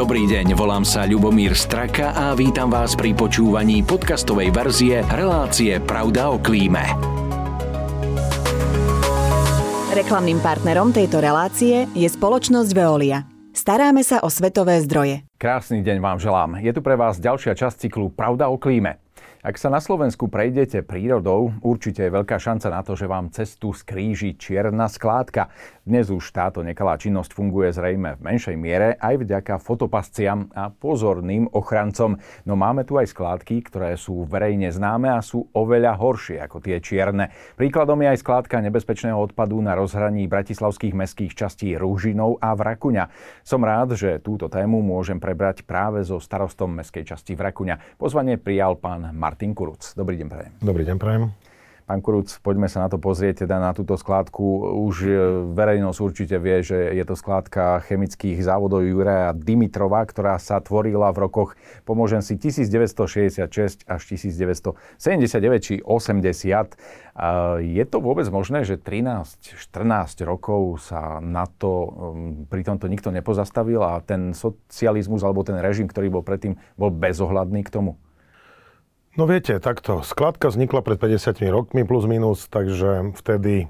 Dobrý deň, volám sa Ľubomír Straka a vítam vás pri počúvaní podcastovej verzie relácie Pravda o klíme. Reklamným partnerom tejto relácie je spoločnosť Veolia. Staráme sa o svetové zdroje. Krásny deň vám želám. Je tu pre vás ďalšia časť cyklu Pravda o klíme. Ak sa na Slovensku prejdete prírodou, určite je veľká šanca na to, že vám cestu skríži čierna skládka. Dnes už táto nekalá činnosť funguje zrejme v menšej miere aj vďaka fotopasciam a pozorným ochrancom. No máme tu aj skládky, ktoré sú verejne známe a sú oveľa horšie ako tie čierne. Príkladom je aj skládka nebezpečného odpadu na rozhraní bratislavských mestských častí Rúžinov a Vrakuňa. Som rád, že túto tému môžem prebrať práve so starostom mestskej časti Vrakuňa. Pozvanie prijal pán Mar- Martin Kuruc. Dobrý deň, prajem. Dobrý deň, prajem. Pán Kuruc, poďme sa na to pozrieť, teda na túto skládku. Už e, verejnosť určite vie, že je to skládka chemických závodov Juraja Dimitrova, ktorá sa tvorila v rokoch, pomôžem si, 1966 až 1979 či 80. Je to vôbec možné, že 13-14 rokov sa na to, pri tomto nikto nepozastavil a ten socializmus alebo ten režim, ktorý bol predtým, bol bezohľadný k tomu? No viete, takto. Skladka vznikla pred 50 rokmi plus minus, takže vtedy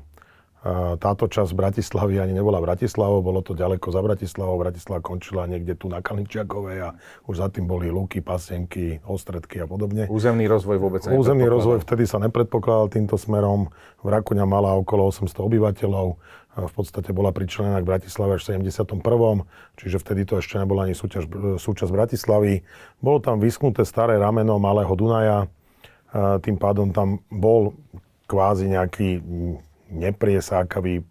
táto časť Bratislavy ani nebola Bratislavou, bolo to ďaleko za Bratislavou. Bratislava končila niekde tu na Kalničiakovej a už za tým boli lúky, pasienky, ostredky a podobne. Územný rozvoj vôbec sa Územný rozvoj vtedy sa nepredpokladal týmto smerom. V Rakuňa mala okolo 800 obyvateľov. V podstate bola pričlenená k Bratislave až v 71. Čiže vtedy to ešte nebola ani súťaž, súčasť Bratislavy. Bolo tam vysknuté staré rameno Malého Dunaja. Tým pádom tam bol kvázi nejaký nepriesákavý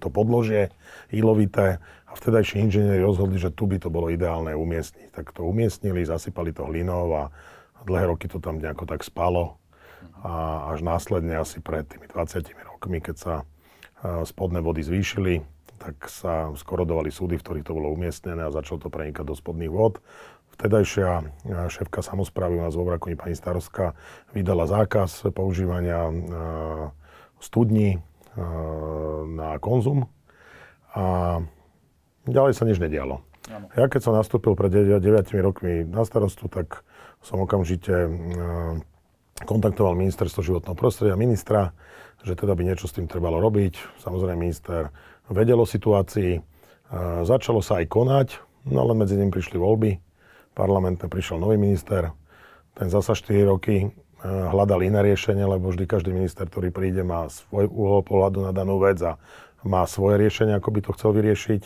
to podložie ilovité a vtedajší inžinieri rozhodli, že tu by to bolo ideálne umiestniť. Tak to umiestnili, zasypali to hlinou a dlhé roky to tam nejako tak spalo. A až následne asi pred tými 20 rokmi, keď sa spodné vody zvýšili, tak sa skorodovali súdy, v ktorých to bolo umiestnené a začalo to prenikať do spodných vod. Vtedajšia šéfka samozprávy u nás vo Vrakuni, pani Starostka, vydala zákaz používania studní na konzum a ďalej sa nič nedialo. Ano. Ja keď som nastúpil pred 9 rokmi na starostu, tak som okamžite kontaktoval ministerstvo životného prostredia, ministra, že teda by niečo s tým trebalo robiť. Samozrejme minister vedel o situácii, začalo sa aj konať, no ale medzi ním prišli voľby, parlamentne prišiel nový minister, ten zasa 4 roky hľadal iné riešenie, lebo vždy každý minister, ktorý príde, má svoj uhol pohľadu na danú vec a má svoje riešenie, ako by to chcel vyriešiť.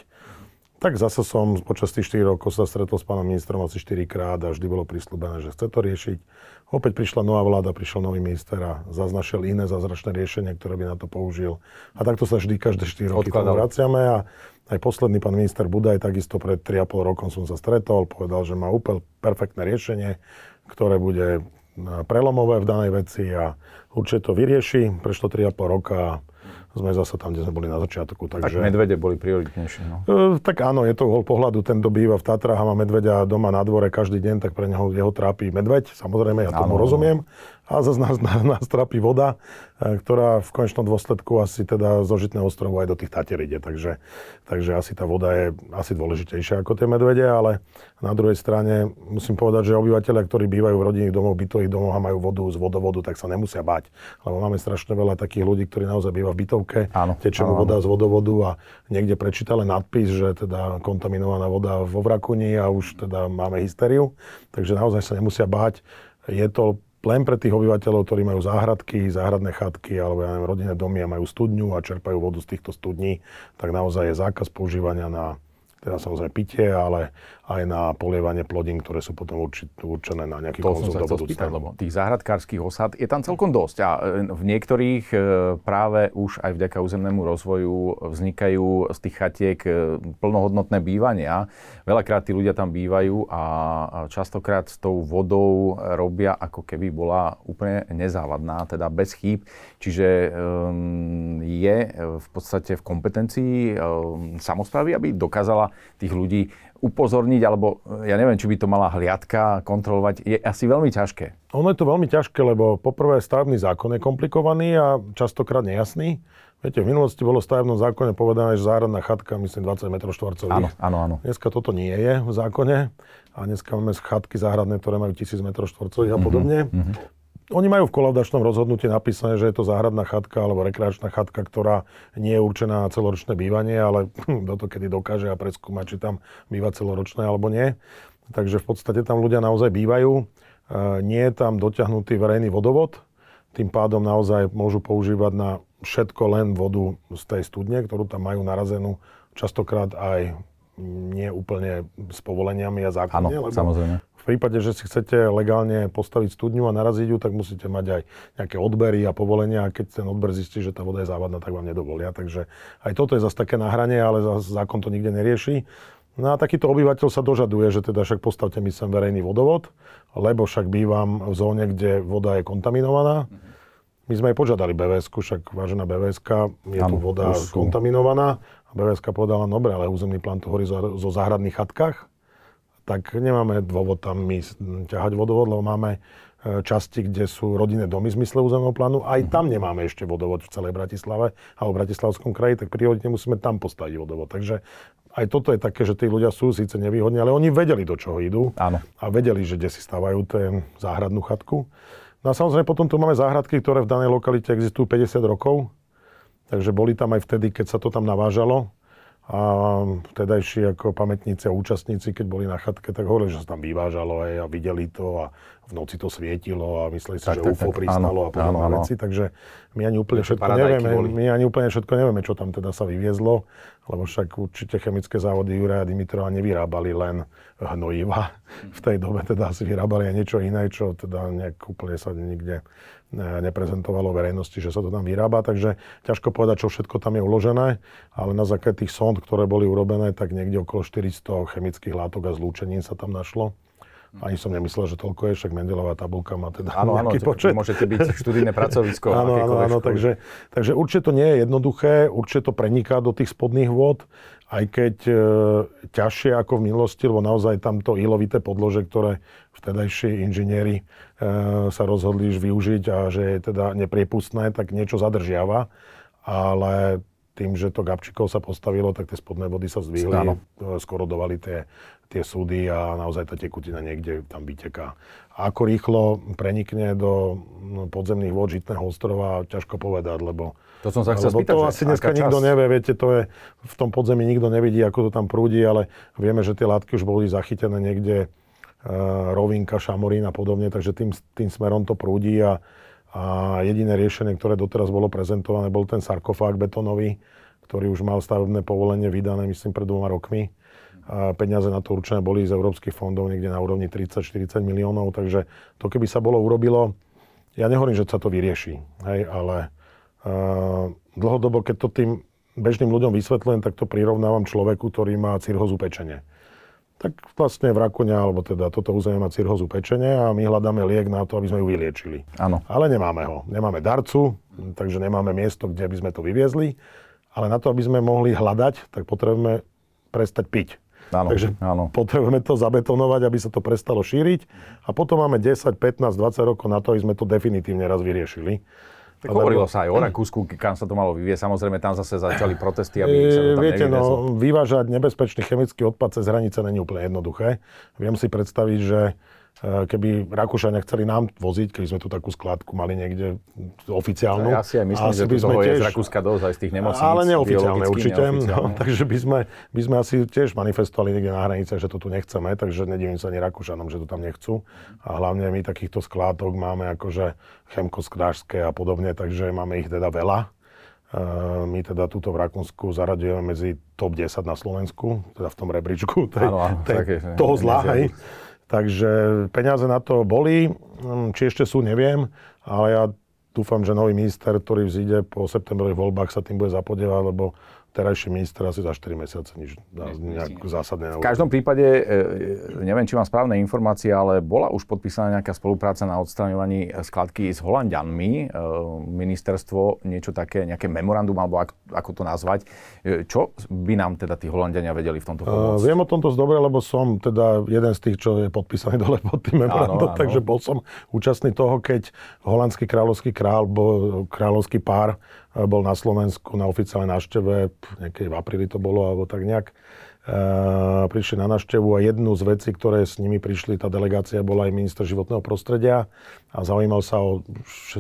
Tak zase som počas tých 4 rokov sa stretol s pánom ministrom asi 4 krát a vždy bolo prislúbené, že chce to riešiť. Opäť prišla nová vláda, prišiel nový minister a zaznašil iné zázračné riešenie, ktoré by na to použil. A takto sa vždy každé 4 roky tomu vraciame a aj posledný pán minister Budaj, takisto pred 3,5 rokom som sa stretol, povedal, že má úplne perfektné riešenie, ktoré bude prelomové v danej veci a určite to vyrieši. Prešlo 3,5 roka sme zase tam, kde sme boli na začiatku. Takže... Tak medvede boli prioritnejšie. No. E, tak áno, je to uhol pohľadu. Ten, kto býva v Tatrách a má medveďa doma na dvore každý deň, tak pre neho jeho trápi medveď. Samozrejme, ja tomu áno. rozumiem a zase nás, nás, trápi voda, e, ktorá v konečnom dôsledku asi teda zo Žitného ostrovu aj do tých Tatier ide. Takže, takže asi tá voda je asi dôležitejšia ako tie medvede, ale na druhej strane musím povedať, že obyvateľia, ktorí bývajú v rodinných domoch, bytových domoch a majú vodu z vodovodu, tak sa nemusia báť. Lebo máme strašne veľa takých ľudí, ktorí naozaj bývajú v bytovke, áno, tečie áno, voda z vodovodu a niekde prečítali nadpis, že teda kontaminovaná voda vo Vrakuni a už teda máme hysteriu. Takže naozaj sa nemusia báť. Je to len pre tých obyvateľov, ktorí majú záhradky, záhradné chatky alebo ja neviem, rodinné domy a majú studňu a čerpajú vodu z týchto studní, tak naozaj je zákaz používania na teda samozrejme pitie, ale aj na polievanie plodín, ktoré sú potom určené na nejaký to konzum do budúcna. lebo tých záhradkárskych osad je tam celkom dosť a e, v niektorých e, práve už aj vďaka územnému rozvoju vznikajú z tých chatiek e, plnohodnotné bývania. Veľakrát tí ľudia tam bývajú a častokrát s tou vodou robia ako keby bola úplne nezávadná, teda bez chýb. Čiže je v podstate v kompetencii samozprávy, aby dokázala tých ľudí upozorniť, alebo e, ja neviem, či by to mala hliadka kontrolovať, je asi veľmi ťažké. Ono je to veľmi ťažké, lebo poprvé stavebný zákon je komplikovaný a častokrát nejasný. Viete, v minulosti bolo v stavebnom zákone povedané, že záhradná chatka, myslím, 20 m štvorcových. Áno, áno, áno. Dneska toto nie je v zákone a dneska máme chatky záhradné, ktoré majú 1000 m štvorcových a mhm, podobne. Mm-hmm. Oni majú v kolavdačnom rozhodnutí napísané, že je to záhradná chatka alebo rekreačná chatka, ktorá nie je určená na celoročné bývanie, ale kto to kedy dokáže a preskúmať, či tam býva celoročné alebo nie. Takže v podstate tam ľudia naozaj bývajú. E, nie je tam dotiahnutý verejný vodovod, tým pádom naozaj môžu používať na všetko len vodu z tej studne, ktorú tam majú narazenú, častokrát aj nie úplne s povoleniami a zákonne. Áno, lebo samozrejme. V prípade, že si chcete legálne postaviť studňu a naraziť ju, tak musíte mať aj nejaké odbery a povolenia a keď ten odber zistí, že tá voda je závadná, tak vám nedovolia. Takže aj toto je zase také nahranie, ale zákon to nikde nerieši. No a takýto obyvateľ sa dožaduje, že teda však postavte mi sem verejný vodovod, lebo však bývam v zóne, kde voda je kontaminovaná. Mm-hmm my sme aj požiadali bvs však vážená bvs je tu voda kontaminovaná. A bvs povedala, dobre, ale územný plán tu hovorí zo, záhradných chatkách, tak nemáme dôvod tam my ťahať vodovod, lebo máme e, časti, kde sú rodinné domy v zmysle územného plánu. Aj mhm. tam nemáme ešte vodovod v celej Bratislave alebo v Bratislavskom kraji, tak prirodne musíme tam postaviť vodovod. Takže aj toto je také, že tí ľudia sú síce nevýhodní, ale oni vedeli, do čoho idú. Áno. A vedeli, že kde si stavajú ten záhradnú chatku. No a samozrejme potom tu máme záhradky, ktoré v danej lokalite existujú 50 rokov. Takže boli tam aj vtedy, keď sa to tam navážalo. A vtedajší ako pamätníci a účastníci, keď boli na chatke, tak hovorili, že sa tam vyvážalo aj a videli to a v noci to svietilo a mysleli si, tak, že tak, UFO tak, pristalo áno, a podobné áno, veci. Takže my ani úplne všetko nevieme, boli. my ani úplne všetko nevieme, čo tam teda sa vyviezlo, lebo však určite chemické závody Juraja Dimitrova nevyrábali len hnojiva. V tej dobe teda asi vyrábali aj niečo iné, čo teda nejak úplne sa nikde neprezentovalo verejnosti, že sa to tam vyrába, takže ťažko povedať, čo všetko tam je uložené, ale na základe tých sond, ktoré boli urobené, tak niekde okolo 400 chemických látok a zlúčenín sa tam našlo. Ani som nemyslel, že toľko je, však Mendelová tabulka má teda áno, nejaký áno, počet. Môžete byť študijné pracovisko. áno, áno, áno, takže, takže určite to nie je jednoduché, určite to preniká do tých spodných vôd, aj keď e, ťažšie ako v minulosti, lebo naozaj tamto ilovité podlože, ktoré vtedajší inžinieri e, sa rozhodli využiť a že je teda nepriepustné, tak niečo zadržiava. Ale tým, že to Gabčíkov sa postavilo, tak tie spodné vody sa zdvihli. E, skorodovali tie, tie súdy a naozaj tá tekutina niekde tam vyteká. A ako rýchlo prenikne do no, podzemných vôd Žitného ostrova, ťažko povedať, lebo... To som sa chcel spýtať, to asi dneska nikto čas... nevie, viete, to je, v tom podzemí nikto nevidí, ako to tam prúdi, ale vieme, že tie látky už boli zachytené niekde, uh, Rovinka, Šamorín a podobne, takže tým, tým smerom to prúdi a a jediné riešenie, ktoré doteraz bolo prezentované, bol ten sarkofág betonový, ktorý už mal stavebné povolenie vydané, myslím, pred dvoma rokmi. Peniaze na to určené boli z európskych fondov niekde na úrovni 30-40 miliónov, takže to keby sa bolo urobilo, ja nehovorím, že sa to vyrieši, hej, ale uh, dlhodobo, keď to tým bežným ľuďom vysvetľujem, tak to prirovnávam človeku, ktorý má cirhozu pečenie tak vlastne v Rakune, alebo teda toto územie má cirhozu pečenie a my hľadáme liek na to, aby sme ju vyliečili. Áno. Ale nemáme ho. Nemáme darcu, takže nemáme miesto, kde by sme to vyviezli. Ale na to, aby sme mohli hľadať, tak potrebujeme prestať piť. Áno, Takže áno. potrebujeme to zabetonovať, aby sa to prestalo šíriť. A potom máme 10, 15, 20 rokov na to, aby sme to definitívne raz vyriešili. Tak hovorilo sa aj o Rakúsku, kam sa to malo vyvieť. Samozrejme, tam zase začali protesty, aby sa to tam Viete, no, vyvážať nebezpečný chemický odpad cez hranice není úplne jednoduché. Viem si predstaviť, že Eh, keby Rakúšania chceli nám voziť, keby sme tu takú skladku mali niekde oficiálnu. Ja si aj myslím, asi že by sme tiež, je z Rakúska dosť aj z tých nemocníc. Ale neoficiálne určite. No, neoficiálne. No, takže by sme, by sme asi tiež manifestovali niekde na hranice, že to tu nechceme, takže nedivím sa ani Rakúšanom, že to tam nechcú. A hlavne my takýchto skládok máme akože chemkoskrážské a podobne, takže máme ich teda veľa. Uh, my teda túto v Rakúsku zaradujeme medzi top 10 na Slovensku, teda v tom rebríčku tej, áno, tej, také, toho zla. Takže peniaze na to boli, hm, či ešte sú, neviem, ale ja dúfam, že nový minister, ktorý vzíde po septembrových voľbách, sa tým bude zapodievať, lebo terajší minister asi za 4 mesiace nič nejak zásadné V každom prípade, e, neviem, či mám správne informácie, ale bola už podpísaná nejaká spolupráca na odstraňovaní skladky s Holandianmi. E, ministerstvo niečo také, nejaké memorandum, alebo ako, to nazvať. E, čo by nám teda tí Holandiania vedeli v tomto pomôcť? Uh, viem o tomto dobre, lebo som teda jeden z tých, čo je podpísaný dole pod tým memorandum, áno, áno. takže bol som účastný toho, keď holandský kráľovský král, bol, kráľovský pár bol na Slovensku na oficiálnej návšteve, niekedy v apríli to bolo, alebo tak nejak. E, prišli na návštevu a jednu z vecí, ktoré s nimi prišli, tá delegácia bola aj minister životného prostredia a zaujímal sa o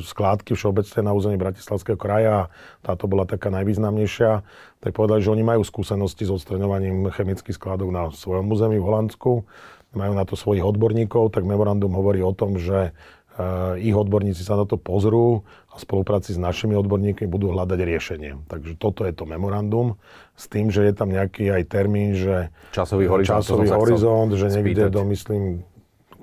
skládky všeobecné na území Bratislavského kraja a táto bola taká najvýznamnejšia. Tak povedali, že oni majú skúsenosti s odstraňovaním chemických skládok na svojom území v Holandsku, majú na to svojich odborníkov, tak memorandum hovorí o tom, že ich odborníci sa na to pozrú a v spolupráci s našimi odborníkmi budú hľadať riešenie. Takže toto je to memorandum s tým, že je tam nejaký aj termín, že časový horizont, časový horizont že niekde do, myslím,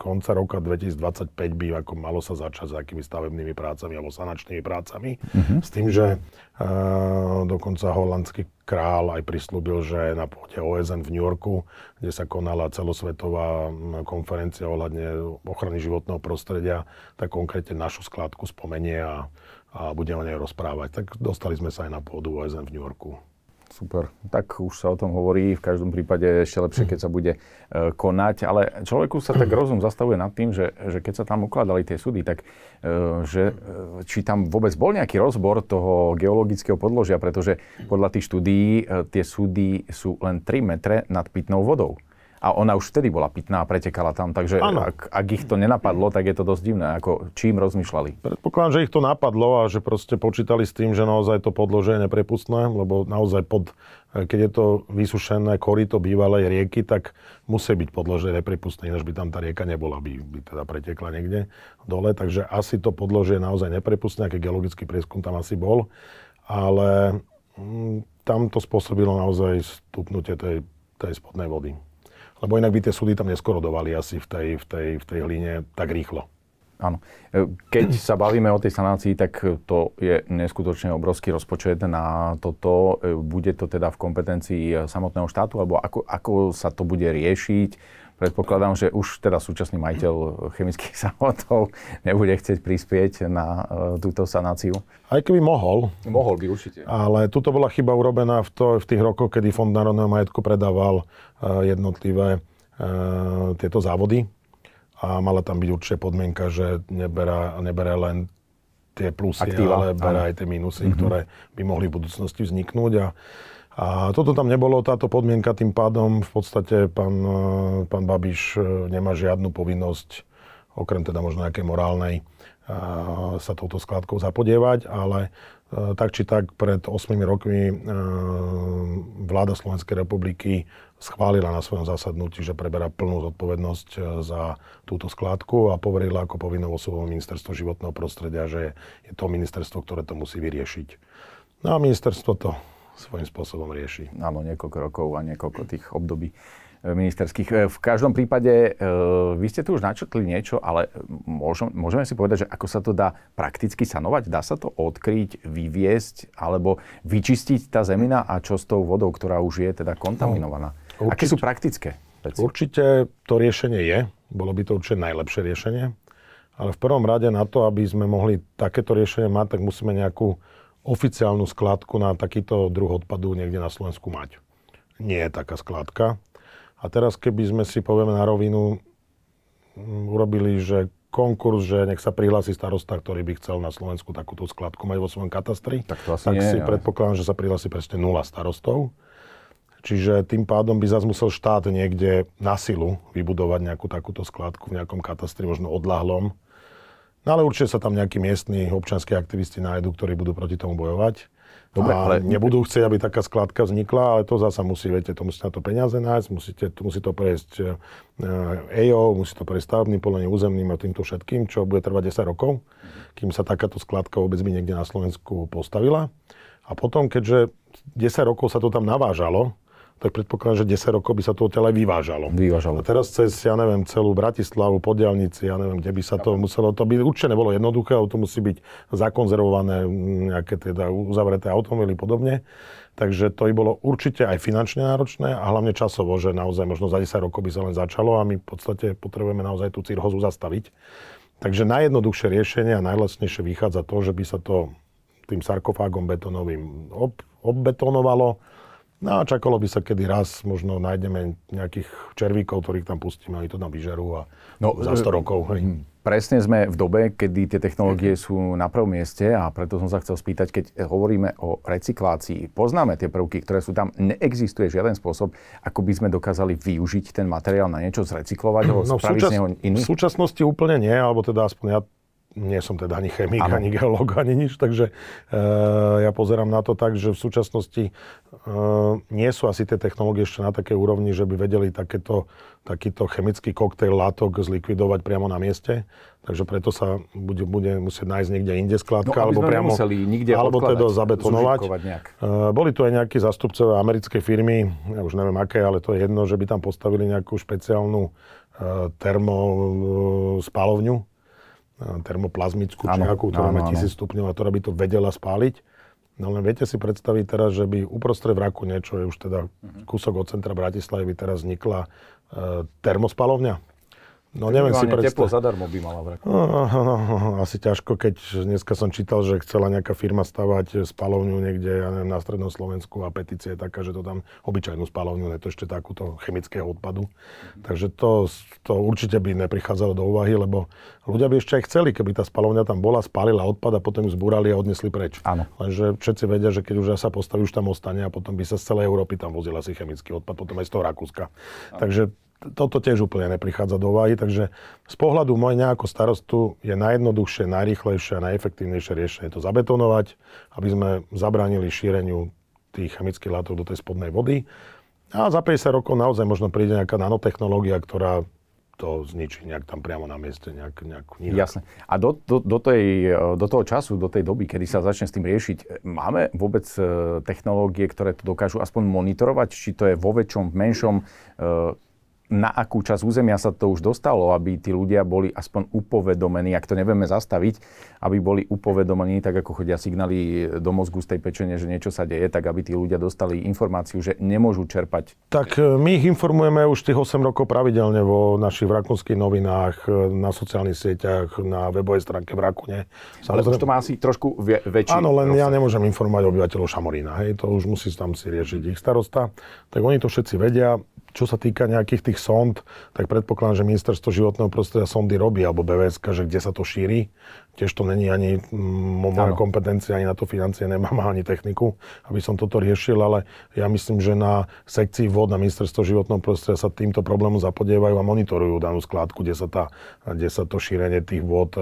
konca roka 2025 by ako malo sa začať s akými stavebnými prácami alebo sanačnými prácami. Uh-huh. S tým, že uh, dokonca holandský král aj prislúbil, že na pôde OSN v New Yorku, kde sa konala celosvetová konferencia ohľadne ochrany životného prostredia, tak konkrétne našu skladku spomenie a, a bude o nej rozprávať. Tak dostali sme sa aj na pôdu OSN v New Yorku. Super. Tak už sa o tom hovorí. V každom prípade ešte lepšie, keď sa bude e, konať. Ale človeku sa tak rozum zastavuje nad tým, že, že keď sa tam ukladali tie súdy, tak e, že, e, či tam vôbec bol nejaký rozbor toho geologického podložia, pretože podľa tých štúdií tie súdy sú len 3 metre nad pitnou vodou a ona už vtedy bola pitná a pretekala tam, takže ak, ak ich to nenapadlo, tak je to dosť divné, ako čím rozmýšľali. Predpokladám, že ich to napadlo a že proste počítali s tým, že naozaj to podlože je neprepustné, lebo naozaj pod, keď je to vysušené korito bývalej rieky, tak musí byť podlože neprepustné, ináč by tam tá rieka nebola, by, by teda pretekla niekde dole, takže asi to podlože je naozaj neprepustné, aký geologický prieskum tam asi bol, ale mm, tam to spôsobilo naozaj stupnutie tej, tej spodnej vody. Lebo inak by tie súdy tam neskorodovali asi v tej, v tej, v tej hline tak rýchlo. Áno. E, keď sa bavíme o tej sanácii, tak to je neskutočne obrovský rozpočet na toto. E, bude to teda v kompetencii samotného štátu, alebo ako, ako sa to bude riešiť? Predpokladám, že už teda súčasný majiteľ chemických závodov nebude chcieť prispieť na uh, túto sanáciu. Aj keby mohol. Mohol by určite. Ale tuto bola chyba urobená v, to, v tých rokoch, kedy Fond národného majetku predával uh, jednotlivé uh, tieto závody. A mala tam byť určite podmienka, že neberá, neberá len tie plusy, Aktíva. ale berá aj tie minusy, mm-hmm. ktoré by mohli v budúcnosti vzniknúť. A a toto tam nebolo, táto podmienka, tým pádom v podstate pán, e, pán Babiš e, nemá žiadnu povinnosť, okrem teda možno nejakej morálnej, e, sa touto skladkou zapodievať, ale tak či tak pred 8 rokmi vláda Slovenskej republiky schválila na svojom zasadnutí, že preberá plnú zodpovednosť za túto skladku a poverila ako povinnou osobou ministerstvo životného prostredia, že je to ministerstvo, ktoré to musí vyriešiť. No a ministerstvo to svojím spôsobom rieši. Áno, niekoľko rokov a niekoľko tých období e, ministerských. E, v každom prípade, e, vy ste tu už načrtli niečo, ale môžem, môžeme si povedať, že ako sa to dá prakticky sanovať? Dá sa to odkryť, vyviesť alebo vyčistiť tá zemina a čo s tou vodou, ktorá už je teda kontaminovaná? No, určite, Aké sú praktické veci? Určite to riešenie je. Bolo by to určite najlepšie riešenie. Ale v prvom rade na to, aby sme mohli takéto riešenie mať, tak musíme nejakú oficiálnu skladku na takýto druh odpadu niekde na Slovensku mať. Nie je taká skladka. A teraz, keby sme si povieme na rovinu, urobili, že konkurs, že nech sa prihlási starosta, ktorý by chcel na Slovensku takúto skladku mať vo svojom katastri, tak, to asi tak nie, si ale... predpokladám, že sa prihlási presne nula starostov. Čiže tým pádom by zase musel štát niekde na silu vybudovať nejakú takúto skladku v nejakom katastri, možno odlahlom, No ale určite sa tam nejakí miestni občanskí aktivisti nájdu, ktorí budú proti tomu bojovať. Dobre, ale nebudú chcieť, aby taká skladka vznikla, ale to zasa musí, viete, to musí na to peniaze nájsť, musíte, to musí to prejsť EO, musí to prejsť stavebným polením, územným a týmto všetkým, čo bude trvať 10 rokov, kým sa takáto skladka vôbec by niekde na Slovensku postavila. A potom, keďže 10 rokov sa to tam navážalo, tak predpokladám, že 10 rokov by sa to odtiaľ aj vyvážalo. Vyvážalo. A teraz cez, ja neviem, celú Bratislavu, po diálnici, ja neviem, kde by sa to muselo, to by určite nebolo jednoduché, to musí byť zakonzervované, nejaké teda uzavreté automobily podobne. Takže to by bolo určite aj finančne náročné a hlavne časovo, že naozaj možno za 10 rokov by sa len začalo a my v podstate potrebujeme naozaj tú cirhozu zastaviť. Takže najjednoduchšie riešenie a najlacnejšie vychádza to, že by sa to tým sarkofágom betonovým ob, obbetonovalo, No a čakalo by sa, kedy raz možno nájdeme nejakých červíkov, ktorých tam pustíme, oni to tam vyžerú a no, za 100 rokov. Hej. Presne sme v dobe, kedy tie technológie sú na prvom mieste a preto som sa chcel spýtať, keď hovoríme o recyklácii, poznáme tie prvky, ktoré sú tam, neexistuje žiaden spôsob, ako by sme dokázali využiť ten materiál na niečo, zrecyklovať ho, no, spraviť súčas- z neho iný? V súčasnosti úplne nie, alebo teda aspoň ja nie som teda ani chemik, ano. ani geológ, ani nič, takže e, ja pozerám na to tak, že v súčasnosti e, nie sú asi tie technológie ešte na takej úrovni, že by vedeli takéto, takýto chemický koktejl látok zlikvidovať priamo na mieste. Takže preto sa bude, bude musieť nájsť niekde inde skladka, no, alebo priamo, nikde alebo teda zabetonovať. E, boli tu aj nejakí zastupcovia americkej firmy, ja už neviem aké, ale to je jedno, že by tam postavili nejakú špeciálnu e, termospalovňu, termoplazmickú, či nejakú, ktorá má 1000 stupňov a ktorá by to vedela spáliť. No len viete si predstaviť teraz, že by uprostred vraku niečo je už teda mhm. kúsok od centra Bratislavy by teraz vznikla e, termospalovňa. No neviem si predstaviť. teplo zadarmo by mala vrať. No, no, no, asi ťažko, keď dneska som čítal, že chcela nejaká firma stavať spalovňu niekde, ja neviem, na strednom Slovensku a petícia je taká, že to tam obyčajnú spalovňu, ne to ešte takúto chemického odpadu. Mm-hmm. Takže to, to určite by neprichádzalo do úvahy, lebo ľudia by ešte aj chceli, keby tá spalovňa tam bola, spálila odpad a potom ju zbúrali a odnesli preč. Áno. Lenže všetci vedia, že keď už sa postaví, už tam ostane a potom by sa z celej Európy tam vozil asi chemický odpad, potom aj z toho Rakúska. Áno. Takže toto tiež úplne neprichádza do úvahy, takže z pohľadu mňa ako starostu je najjednoduchšie, najrychlejšie a najefektívnejšie riešenie to zabetonovať, aby sme zabránili šíreniu tých chemických látok do tej spodnej vody. A za 50 rokov naozaj možno príde nejaká nanotechnológia, ktorá to zničí nejak tam priamo na mieste, nejak, nejak inak. Jasne. A do, do, do, tej, do toho času, do tej doby, kedy sa začne s tým riešiť, máme vôbec e, technológie, ktoré to dokážu aspoň monitorovať, či to je vo väčšom, v menšom, e, na akú časť územia sa to už dostalo, aby tí ľudia boli aspoň upovedomení, ak to nevieme zastaviť, aby boli upovedomení, tak ako chodia signály do mozgu z tej pečenie, že niečo sa deje, tak aby tí ľudia dostali informáciu, že nemôžu čerpať. Tak e, my ich informujeme už tých 8 rokov pravidelne vo našich vrakonských novinách, e, na sociálnych sieťach, na webovej stránke Vrakune. Ale už to má asi trošku väčší... Áno, len ja nemôžem informovať obyvateľov Šamorína, hej, to už musí tam si riešiť ich starosta. Tak oni to všetci vedia. Čo sa týka nejakých tých sond, tak predpokladám, že ministerstvo životného prostredia sondy robí, alebo BVS, že kde sa to šíri. Tiež to není ani mm, moja kompetencia, ani na to financie nemám, ani techniku, aby som toto riešil, ale ja myslím, že na sekcii vod na ministerstvo životného prostredia sa týmto problémom zapodievajú a monitorujú danú skládku, kde sa, tá, kde sa to šírenie tých vod e,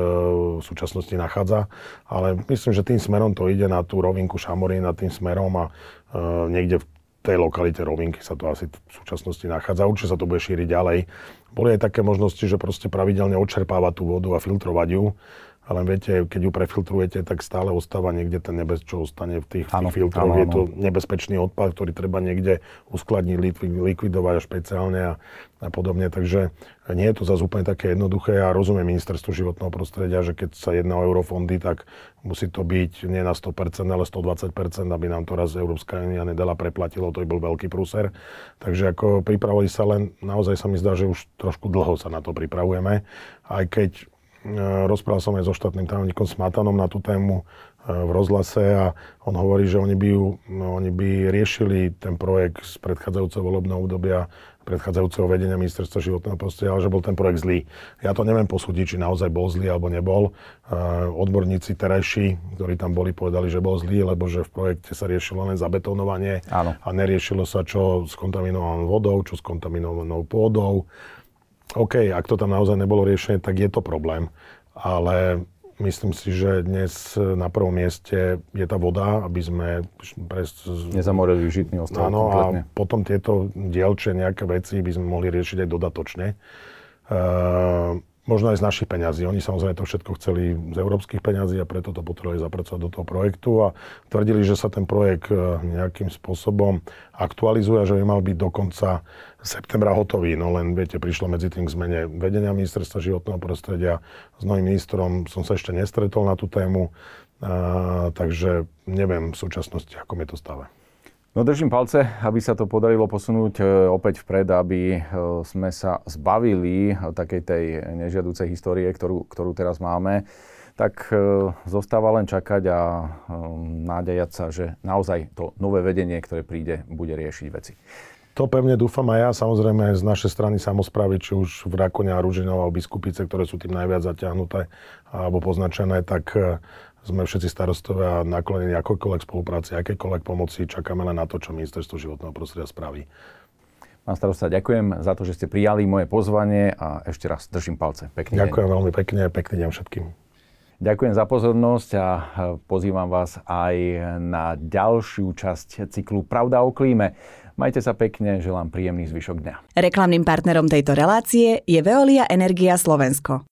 v súčasnosti nachádza. Ale myslím, že tým smerom to ide na tú rovinku Šamorín, na tým smerom a e, niekde v tej lokalite Rovinky sa to asi v súčasnosti nachádza. Určite sa to bude šíriť ďalej. Boli aj také možnosti, že proste pravidelne odčerpávať tú vodu a filtrovať ju ale viete, keď ju prefiltrujete, tak stále ostáva niekde ten nebez, čo ostane v tých, ano, tých filtroch. Je to nebezpečný odpad, ktorý treba niekde uskladniť, likvidovať a špeciálne a, a podobne. Takže nie je to zase úplne také jednoduché. Ja rozumiem ministerstvo životného prostredia, že keď sa jedná o eurofondy, tak musí to byť nie na 100%, ale 120%, aby nám to raz Európska únia nedala preplatilo, to by bol veľký prúser. Takže ako pripravili sa len, naozaj sa mi zdá, že už trošku dlho sa na to pripravujeme. Aj keď rozprával som aj so štátnym tajomníkom Smatanom na tú tému e, v rozhlase a on hovorí, že oni by, ju, no, oni by riešili ten projekt z predchádzajúceho volebného obdobia, predchádzajúceho vedenia ministerstva životného prostredia, ale že bol ten projekt zlý. Ja to neviem posúdiť, či naozaj bol zlý alebo nebol. E, odborníci terajší, ktorí tam boli, povedali, že bol zlý, lebo že v projekte sa riešilo len zabetonovanie Áno. a neriešilo sa, čo s kontaminovanou vodou, čo s kontaminovanou pôdou OK, ak to tam naozaj nebolo riešené, tak je to problém. Ale myslím si, že dnes na prvom mieste je tá voda, aby sme... Pres... Nezamorili žitný ostrov Áno, a potom tieto dielče nejaké veci by sme mohli riešiť aj dodatočne. Uh, možno aj z našich peňazí. Oni samozrejme to všetko chceli z európskych peňazí a preto to potrebovali zapracovať do toho projektu a tvrdili, že sa ten projekt e, nejakým spôsobom aktualizuje že by mal byť do konca septembra hotový. No len viete, prišlo medzi tým k zmene vedenia ministerstva životného prostredia. S novým ministrom som sa ešte nestretol na tú tému, a, takže neviem v súčasnosti, ako je to stave. No držím palce, aby sa to podarilo posunúť e, opäť vpred, aby e, sme sa zbavili takej tej nežiaducej histórie, ktorú, ktorú teraz máme. Tak e, zostáva len čakať a nádejať sa, že naozaj to nové vedenie, ktoré príde, bude riešiť veci. To pevne dúfam aj ja, samozrejme z našej strany samozprávy, či už v Rakone a Ružinov Biskupice, ktoré sú tým najviac zaťahnuté alebo poznačené, tak sme všetci starostovia naklonení akokoľvek spolupráci, akékoľvek pomoci. Čakáme len na to, čo ministerstvo životného prostredia spraví. Pán starosta, ďakujem za to, že ste prijali moje pozvanie a ešte raz držím palce. Pekný ďakujem deň. veľmi pekne, pekný deň všetkým. Ďakujem za pozornosť a pozývam vás aj na ďalšiu časť cyklu Pravda o klíme. Majte sa pekne, želám príjemný zvyšok dňa. Reklamným partnerom tejto relácie je Veolia Energia Slovensko.